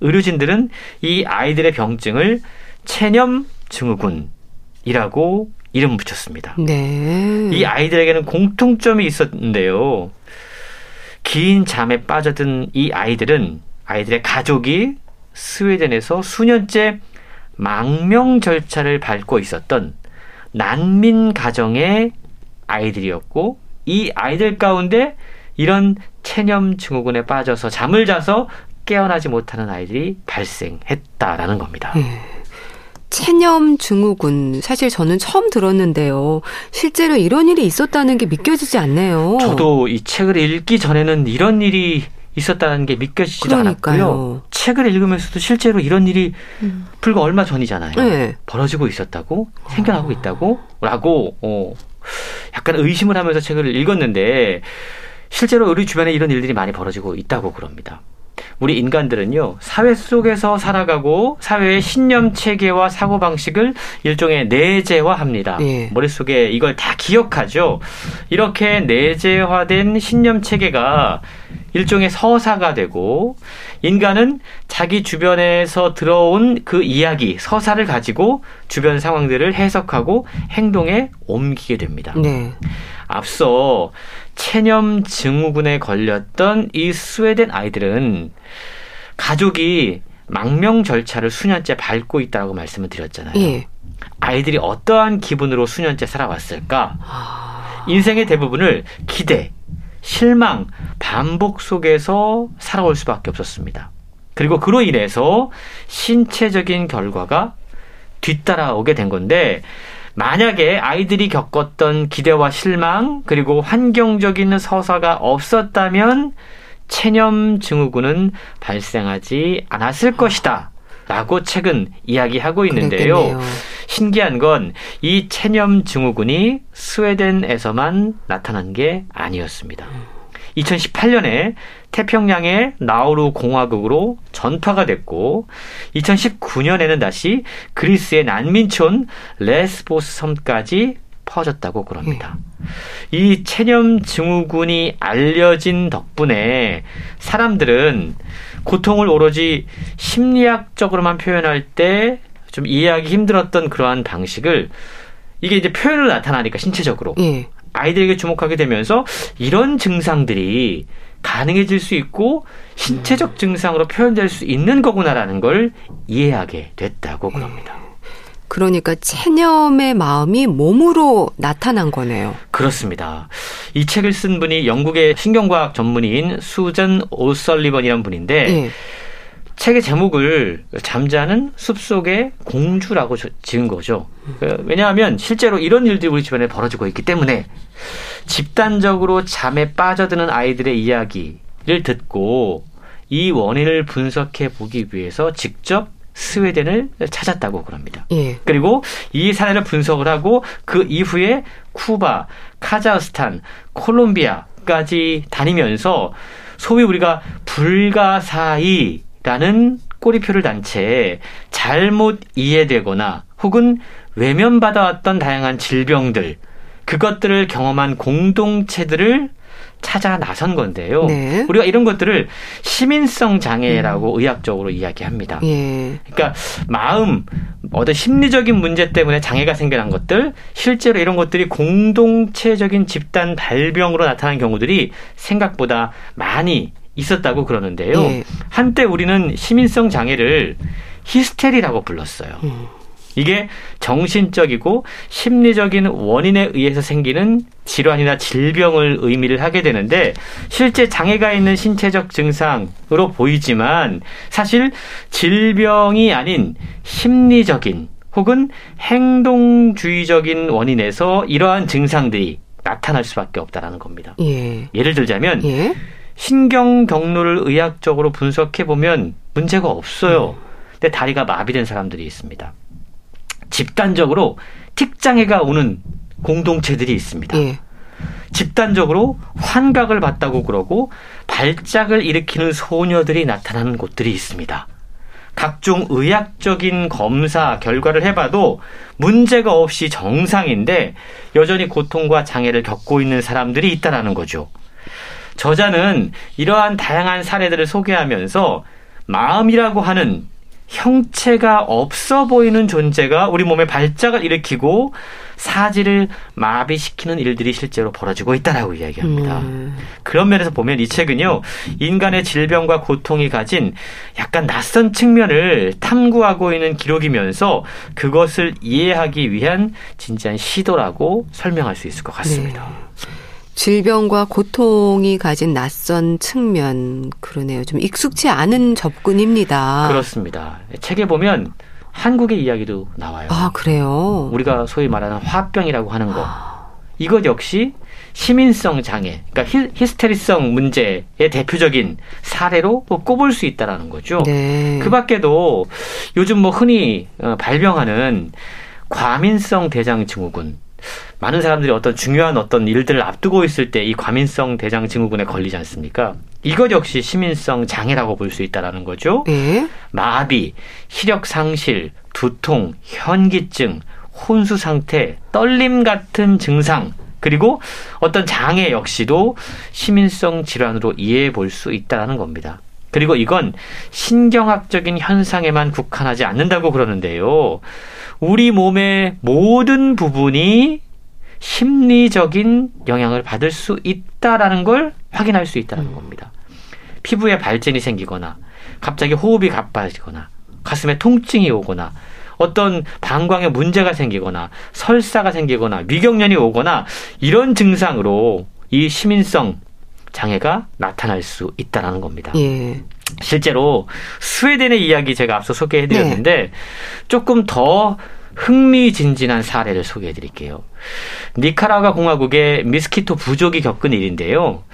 S4: 의료진들은 이 아이들의 병증을 체념 증후군이라고 이름 붙였습니다. 네. 이 아이들에게는 공통점이 있었는데요. 긴 잠에 빠져든 이 아이들은 아이들의 가족이 스웨덴에서 수년째 망명 절차를 밟고 있었던 난민 가정의 아이들이었고 이 아이들 가운데 이런 체념 증후군에 빠져서 잠을 자서 깨어나지 못하는 아이들이 발생했다라는 겁니다. 네.
S1: 체념 증후군 사실 저는 처음 들었는데요. 실제로 이런 일이 있었다는 게 믿겨지지 않네요.
S4: 저도 이 책을 읽기 전에는 이런 일이 있었다는 게 믿겨지지도 그러니까요. 않았고요. 책을 읽으면서도 실제로 이런 일이 음. 불과 얼마 전이잖아요. 네. 벌어지고 있었다고 생겨나고 아. 있다고 라고 어 약간 의심을 하면서 책을 읽었는데 실제로 우리 주변에 이런 일들이 많이 벌어지고 있다고 그럽니다. 우리 인간들은요, 사회 속에서 살아가고 사회의 신념 체계와 사고 방식을 일종의 내재화합니다. 네. 머릿속에 이걸 다 기억하죠. 이렇게 내재화된 신념 체계가 일종의 서사가 되고 인간은 자기 주변에서 들어온 그 이야기, 서사를 가지고 주변 상황들을 해석하고 행동에 옮기게 됩니다. 네. 앞서 체념 증후군에 걸렸던 이 스웨덴 아이들은 가족이 망명 절차를 수년째 밟고 있다고 말씀을 드렸잖아요. 예. 아이들이 어떠한 기분으로 수년째 살아왔을까? 아... 인생의 대부분을 기대, 실망, 반복 속에서 살아올 수밖에 없었습니다. 그리고 그로 인해서 신체적인 결과가 뒤따라오게 된 건데 만약에 아이들이 겪었던 기대와 실망 그리고 환경적인 서사가 없었다면 체념 증후군은 발생하지 않았을 것이다. 라고 책은 이야기하고 있는데요. 그랬겠네요. 신기한 건 이 체념 증후군이 스웨덴에서만 나타난 게 아니었습니다. 2018년에 태평양의 나우루 공화국으로 전파가 됐고 2019년에는 다시 그리스의 난민촌 레스보스 섬까지 퍼졌다고 그럽니다. 예. 이 체념 증후군이 알려진 덕분에 사람들은 고통을 오로지 심리학적으로만 표현할 때 좀 이해하기 힘들었던 그러한 방식을 이게 이제 표현으로 나타나니까 신체적으로 예. 아이들에게 주목하게 되면서 이런 증상들이 가능해질 수 있고 신체적 증상으로 표현될 수 있는 거구나라는 걸 이해하게 됐다고 그럽니다.
S1: 그러니까 체념의 마음이 몸으로 나타난 거네요.
S4: 그렇습니다. 이 책을 쓴 분이 영국의 신경과학 전문의인 수전 오설리번이라는 분인데 예. 책의 제목을 잠자는 숲속의 공주라고 지은 거죠. 그 왜냐하면 실제로 이런 일들이 우리 주변에 벌어지고 있기 때문에 집단적으로 잠에 빠져드는 아이들의 이야기를 듣고 이 원인을 분석해 보기 위해서 직접 스웨덴을 찾았다고 그럽니다. 예. 그리고 이 사례를 분석을 하고 그 이후에 쿠바, 카자흐스탄, 콜롬비아까지 다니면서 소위 우리가 불가사의라는 꼬리표를 단 채 잘못 이해되거나 혹은 외면받아왔던 다양한 질병들, 그것들을 경험한 공동체들을 찾아 나선 건데요. 네. 우리가 이런 것들을 시민성 장애라고 음. 의학적으로 이야기합니다. 예. 그러니까 마음, 어떤 심리적인 문제 때문에 장애가 생겨난 것들, 실제로 이런 것들이 공동체적인 집단 발병으로 나타난 경우들이 생각보다 많이 있었다고 그러는데요. 예. 한때 우리는 시민성 장애를 히스테리라고 불렀어요. 음. 이게 정신적이고 심리적인 원인에 의해서 생기는 질환이나 질병을 의미를 하게 되는데 실제 장애가 있는 신체적 증상으로 보이지만 사실 질병이 아닌 심리적인 혹은 행동주의적인 원인에서 이러한 증상들이 나타날 수밖에 없다라는 겁니다. 예. 를 들자면 예? 신경 경로를 의학적으로 분석해 보면 문제가 없어요. 음. 근데 다리가 마비된 사람들이 있습니다. 집단적으로 틱장애가 오는 공동체들이 있습니다. 예. 집단적으로 환각을 봤다고 그러고 발작을 일으키는 소녀들이 나타나는 곳들이 있습니다. 각종 의학적인 검사 결과를 해봐도 문제가 없이 정상인데 여전히 고통과 장애를 겪고 있는 사람들이 있다라는 거죠. 저자는 이러한 다양한 사례들을 소개하면서 마음이라고 하는 형체가 없어 보이는 존재가 우리 몸에 발작을 일으키고 사지를 마비시키는 일들이 실제로 벌어지고 있다라고 이야기합니다. 음. 그런 면에서 보면 이 책은요, 인간의 질병과 고통이 가진 약간 낯선 측면을 탐구하고 있는 기록이면서 그것을 이해하기 위한 진지한 시도라고 설명할 수 있을 것 같습니다. 네.
S1: 질병과 고통이 가진 낯선 측면 그러네요. 좀 익숙치 않은 접근입니다.
S4: 그렇습니다. 책에 보면 한국의 이야기도 나와요.
S1: 아, 그래요?
S4: 우리가 소위 말하는 화병이라고 하는 거. 이것 역시 시민성 장애, 그러니까 히, 스테리성 문제의 대표적인 사례로 뭐 꼽을 수 있다라는 거죠. 네. 그 밖에도 요즘 뭐 흔히 어, 발병하는 과민성 대장 증후군, 많은 사람들이 어떤 중요한 어떤 일들을 앞두고 있을 때 이 과민성 대장 증후군에 걸리지 않습니까? 이것 역시 시민성 장애라고 볼 수 있다라는 거죠. 네. 마비, 시력 상실, 두통, 현기증, 혼수 상태, 떨림 같은 증상, 그리고 어떤 장애 역시도 시민성 질환으로 이해해 볼 수 있다는 겁니다. 그리고 이건 신경학적인 현상에만 국한하지 않는다고 그러는데요. 우리 몸의 모든 부분이 심리적인 영향을 받을 수 있다라는 걸 확인할 수 있다는 음. 겁니다. 피부에 발진이 생기거나 갑자기 호흡이 가빠지거나 가슴에 통증이 오거나 어떤 방광에 문제가 생기거나 설사가 생기거나 위경련이 오거나 이런 증상으로 이 시민성 장애가 나타날 수 있다라는 겁니다. 예. 실제로 스웨덴의 이야기 제가 앞서 소개해드렸는데 네. 조금 더 흥미진진한 사례를 소개해 드릴게요. 니카라가 공화국의 미스키토 부족이 겪은 일인데요.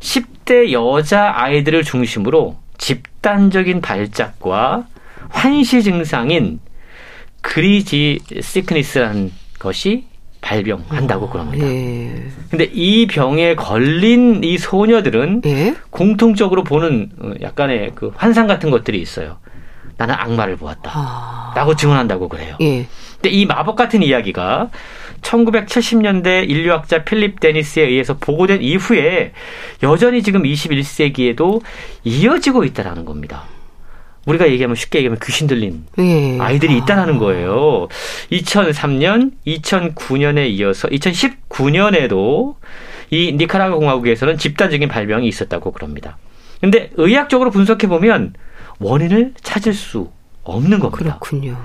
S4: 10대 여자 아이들을 중심으로 집단적인 발작과 환시 증상인 그리지 시크니스라는 것이 발병한다고 어, 그럽니다. 예. 근데 이 병에 걸린 이 소녀들은 예? 공통적으로 보는 어, 약간의 그 환상 같은 것들이 있어요. 나는 악마를 보았다. 아... 라고 증언한다고 그래요. 예. 근데 이 마법 같은 이야기가 1970년대 인류학자 필립 데니스에 의해서 보고된 이후에 여전히 지금 21세기에도 이어지고 있다라는 겁니다. 우리가 얘기하면 쉽게 얘기하면 귀신 들린 예. 아이들이 있다라는 거예요. 2003년, 2009년에 이어서 2019년에도 이 니카라과 공화국에서는 집단적인 발병이 있었다고 그럽니다. 근데 의학적으로 분석해 보면 원인을 찾을 수 없는 겁니다.
S1: 그렇군요.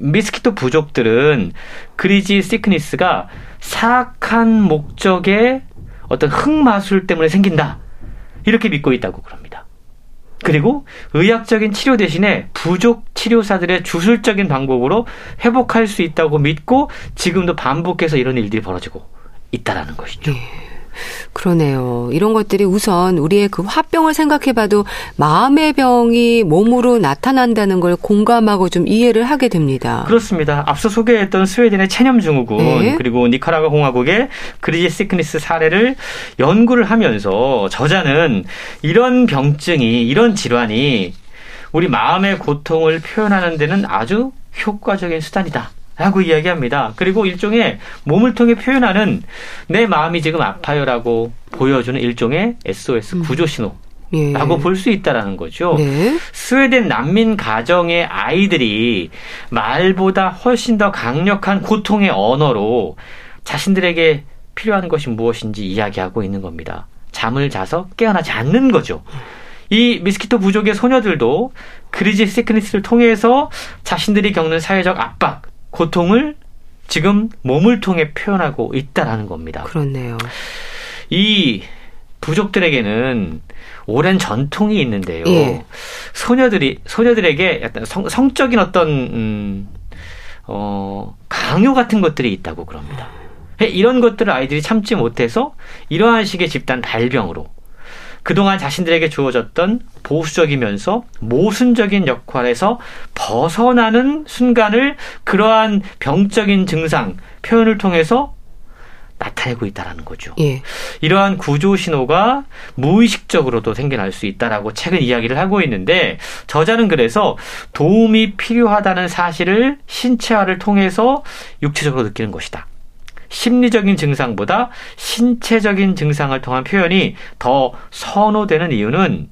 S4: 미스키토 부족들은 그리지 시크니스가 사악한 목적의 어떤 흑마술 때문에 생긴다. 이렇게 믿고 있다고 그럽니다. 그리고 의학적인 치료 대신에 부족 치료사들의 주술적인 방법으로 회복할 수 있다고 믿고 지금도 반복해서 이런 일들이 벌어지고 있다라는 것이죠. 네.
S1: 그러네요. 이런 것들이 우선 우리의 그 화병을 생각해봐도 마음의 병이 몸으로 나타난다는 걸 공감하고 좀 이해를 하게 됩니다.
S4: 그렇습니다. 앞서 소개했던 스웨덴의 체념 증후군 네. 그리고 니카라과 공화국의 그리지 시크니스 사례를 연구를 하면서 저자는 이런 병증이 이런 질환이 우리 마음의 고통을 표현하는 데는 아주 효과적인 수단이다. 라고 이야기합니다. 그리고 일종의 몸을 통해 표현하는 내 마음이 지금 아파요라고 보여주는 일종의 SOS 음. 구조 신호. 라고 예. 볼수 있다라는 거죠. 네. 스웨덴 난민 가정의 아이들이 말보다 훨씬 더 강력한 고통의 언어로 자신들에게 필요한 것이 무엇인지 이야기하고 있는 겁니다. 잠을 자서 깨어나지 않는 거죠. 이 미스키토 부족의 소녀들도 그리지 시크니스를 통해서 자신들이 겪는 사회적 압박, 고통을 지금 몸을 통해 표현하고 있다라는 겁니다.
S1: 그렇네요.
S4: 이 부족들에게는 오랜 전통이 있는데요. 예. 소녀들이 소녀들에게 약간 성, 성적인 어떤 음, 어, 강요 같은 것들이 있다고 그럽니다. 이런 것들을 아이들이 참지 못해서 이러한 식의 집단 발병으로 그동안 자신들에게 주어졌던 보수적이면서 모순적인 역할에서 벗어나는 순간을 그러한 병적인 증상, 표현을 통해서 나타내고 있다라는 거죠. 예. 이러한 구조 신호가 무의식적으로도 생겨날 수 있다라고 최근 이야기를 하고 있는데 저자는 그래서 도움이 필요하다는 사실을 신체화를 통해서 육체적으로 느끼는 것이다. 심리적인 증상보다 신체적인 증상을 통한 표현이 더 선호되는 이유는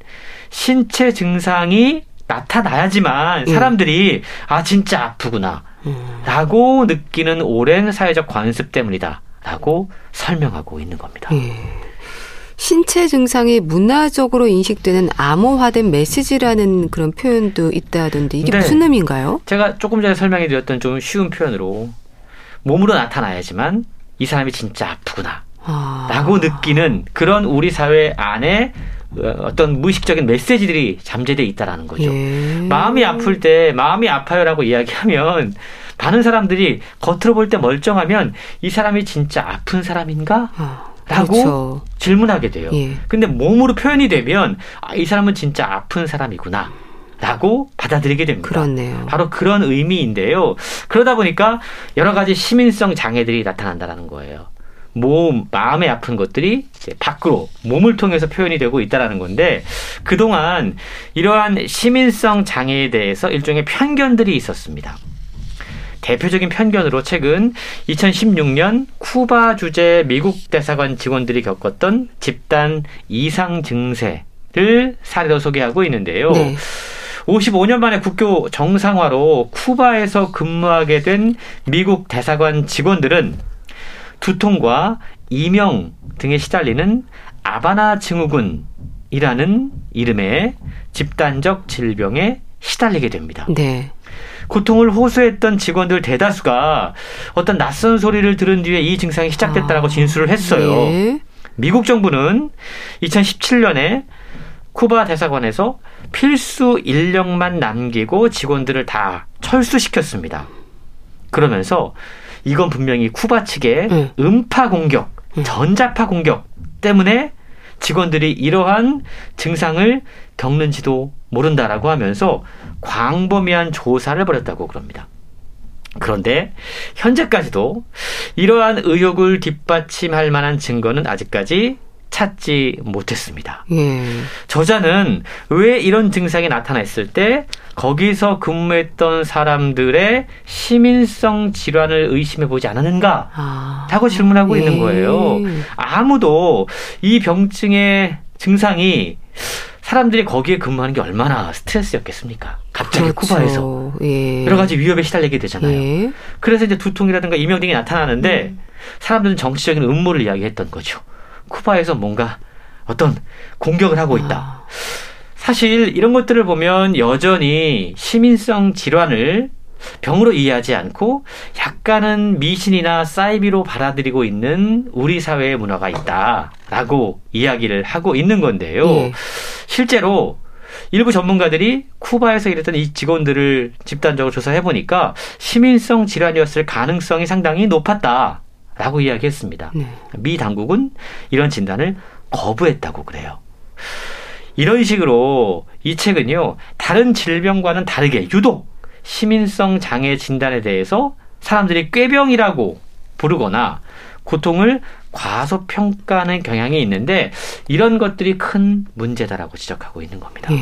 S4: 신체 증상이 나타나야지만 예. 사람들이 음. 아 진짜 아프구나 음. 라고 느끼는 오랜 사회적 관습 때문이다 라고 설명하고 있는 겁니다. 예.
S1: 신체 증상이 문화적으로 인식되는 암호화된 메시지라는 그런 표현도 있다던데 이게 네. 무슨 의미인가요?
S4: 제가 조금 전에 설명해 드렸던 좀 쉬운 표현으로 몸으로 나타나야지만 이 사람이 진짜 아프구나. 아. 라고 느끼는 그런 우리 사회 안에 어떤 무의식적인 메시지들이 잠재되어 있다라는 거죠. 예. 마음이 아플 때 마음이 아파요라고 이야기하면 많은 사람들이 겉으로 볼 때 멀쩡하면 이 사람이 진짜 아픈 사람인가? 아, 라고 그렇죠. 질문하게 돼요. 예. 근데 몸으로 표현이 되면 아, 이 사람은 진짜 아픈 사람이구나. 라고 받아들이게 됩니다.
S1: 그렇네요.
S4: 바로 그런 의미인데요. 그러다 보니까 여러 가지 시민성 장애들이 나타난다는 거예요. 몸, 마음에 아픈 것들이 밖으로 몸을 통해서 표현이 되고 있다라는 건데 그동안 이러한 시민성 장애에 대해서 일종의 편견들이 있었습니다. 대표적인 편견으로 최근 2016년 쿠바 주재 미국 대사관 직원들이 겪었던 집단 이상 증세를 사례로 소개하고 있는데요. 네. 55년 만에 국교 정상화로 쿠바에서 근무하게 된 미국 대사관 직원들은 두통과 이명 등에 시달리는 아바나 증후군이라는 이름의 집단적 질병에 시달리게 됩니다. 네. 고통을 호소했던 직원들 대다수가 어떤 낯선 소리를 들은 뒤에 이 증상이 시작됐다라고 아, 진술을 했어요. 네. 미국 정부는 2017년에 쿠바 대사관에서 필수 인력만 남기고 직원들을 다 철수시켰습니다. 그러면서 이건 분명히 쿠바 측의 응. 음파 공격, 응. 전자파 공격 때문에 직원들이 이러한 증상을 겪는지도 모른다라고 하면서 광범위한 조사를 벌였다고 그럽니다. 그런데 현재까지도 이러한 의혹을 뒷받침할 만한 증거는 아직까지 찾지 못했습니다. 예. 저자는 왜 이런 증상이 나타났을 때 거기서 근무했던 사람들의 시민성 질환을 의심해 보지 않았는가? 아. 라고 질문하고 예. 있는 거예요. 아무도 이 병증의 증상이 사람들이 거기에 근무하는 게 얼마나 스트레스였겠습니까? 갑자기 그렇죠. 쿠바에서 예. 여러 가지 위협에 시달리게 되잖아요. 예. 그래서 이제 두통이라든가 이명 등이 나타나는데 음. 사람들은 정치적인 음모를 이야기했던 거죠. 쿠바에서 뭔가 어떤 공격을 하고 있다. 아. 사실 이런 것들을 보면 여전히 시민성 질환을 병으로 이해하지 않고 약간은 미신이나 사이비로 받아들이고 있는 우리 사회의 문화가 있다라고 이야기를 하고 있는 건데요. 예. 실제로 일부 전문가들이 쿠바에서 일했던 이 직원들을 집단적으로 조사해 보니까 시민성 질환이었을 가능성이 상당히 높았다 라고 이야기했습니다. 네. 미 당국은 이런 진단을 거부했다고 그래요. 이런 식으로 이 책은요 다른 질병과는 다르게 유독 시민성 장애 진단에 대해서 사람들이 꾀병이라고 부르거나 고통을 과소평가하는 경향이 있는데 이런 것들이 큰 문제다라고 지적하고 있는 겁니다. 예.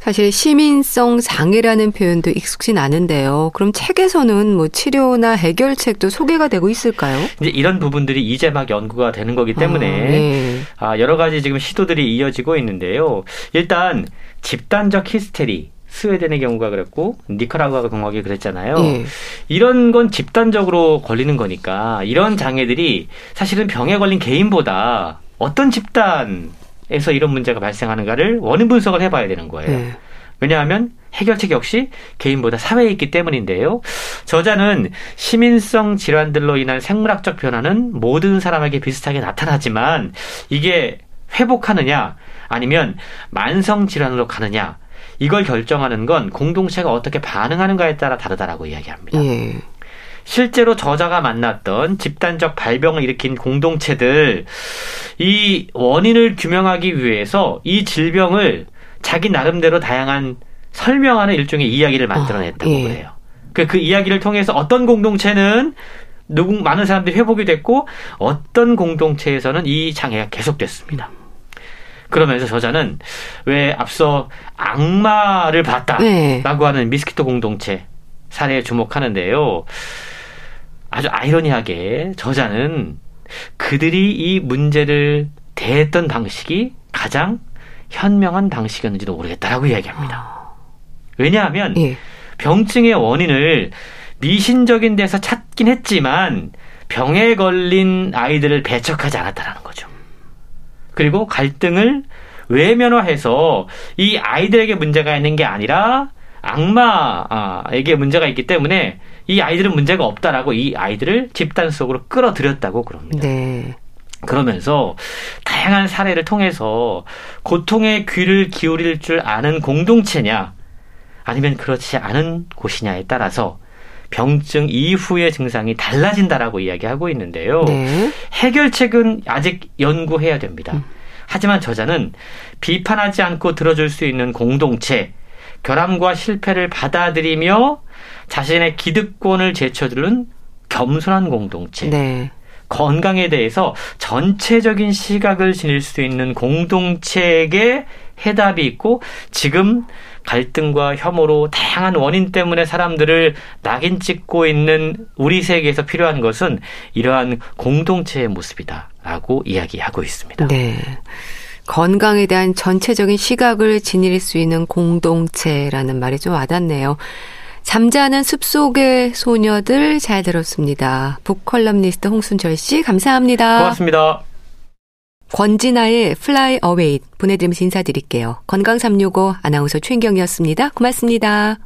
S1: 사실 시민성 장애라는 표현도 익숙진 않은데요. 그럼 책에서는 뭐 치료나 해결책도 소개가 되고 있을까요?
S4: 이제 이런 부분들이 이제 막 연구가 되는 거기 때문에 아, 네. 아, 여러 가지 지금 시도들이 이어지고 있는데요. 일단 집단적 히스테리 스웨덴의 경우가 그랬고 니카라구아가 경우가 그랬잖아요. 예. 이런 건 집단적으로 걸리는 거니까 이런 장애들이 사실은 병에 걸린 개인보다 어떤 집단 에서 이런 문제가 발생하는가를 원인 분석을 해봐야 되는 거예요. 예. 왜냐하면 해결책 역시 개인보다 사회에 있기 때문인데요. 저자는 시민성 질환들로 인한 생물학적 변화는 모든 사람에게 비슷하게 나타나지만 이게 회복하느냐 아니면 만성 질환으로 가느냐 이걸 결정하는 건 공동체가 어떻게 반응하는가에 따라 다르다라고 이야기합니다. 예. 실제로 저자가 만났던 집단적 발병을 일으킨 공동체들 이 원인을 규명하기 위해서 이 질병을 자기 나름대로 다양한 설명하는 일종의 이야기를 만들어냈다고 아, 예. 그래요. 그, 그 이야기를 통해서 어떤 공동체는 누구 많은 사람들이 회복이 됐고 어떤 공동체에서는 이 장애가 계속됐습니다. 그러면서 저자는 왜 앞서 악마를 봤다라고 네. 하는 미스키토 공동체 사례에 주목하는데요. 아주 아이러니하게 저자는 그들이 이 문제를 대했던 방식이 가장 현명한 방식이었는지도 모르겠다라고 이야기합니다. 아. 왜냐하면 예. 병증의 원인을 미신적인 데서 찾긴 했지만 병에 걸린 아이들을 배척하지 않았다라는 거죠. 그리고 갈등을 외면화해서 이 아이들에게 문제가 있는 게 아니라 악마에게 문제가 있기 때문에 이 아이들은 문제가 없다라고 이 아이들을 집단 속으로 끌어들였다고 그럽니다. 네. 그러면서 다양한 사례를 통해서 고통의 귀를 기울일 줄 아는 공동체냐 아니면 그렇지 않은 곳이냐에 따라서 병증 이후의 증상이 달라진다라고 이야기하고 있는데요. 네. 해결책은 아직 연구해야 됩니다. 음. 하지만 저자는 비판하지 않고 들어줄 수 있는 공동체, 결함과 실패를 받아들이며 자신의 기득권을 제쳐주는 겸손한 공동체, 네. 건강에 대해서 전체적인 시각을 지닐 수 있는 공동체에게 해답이 있고 지금 갈등과 혐오로 다양한 원인 때문에 사람들을 낙인 찍고 있는 우리 세계에서 필요한 것은 이러한 공동체의 모습이다라고 이야기하고 있습니다. 네.
S1: 건강에 대한 전체적인 시각을 지닐 수 있는 공동체라는 말이 좀 와닿네요. 잠자는 숲속의 소녀들 잘 들었습니다. 북컬럼니스트 홍순철 씨 감사합니다.
S4: 고맙습니다.
S1: 권진아의 Fly Away 보내드리면서 인사드릴게요. 건강365 아나운서 최인경이었습니다. 고맙습니다.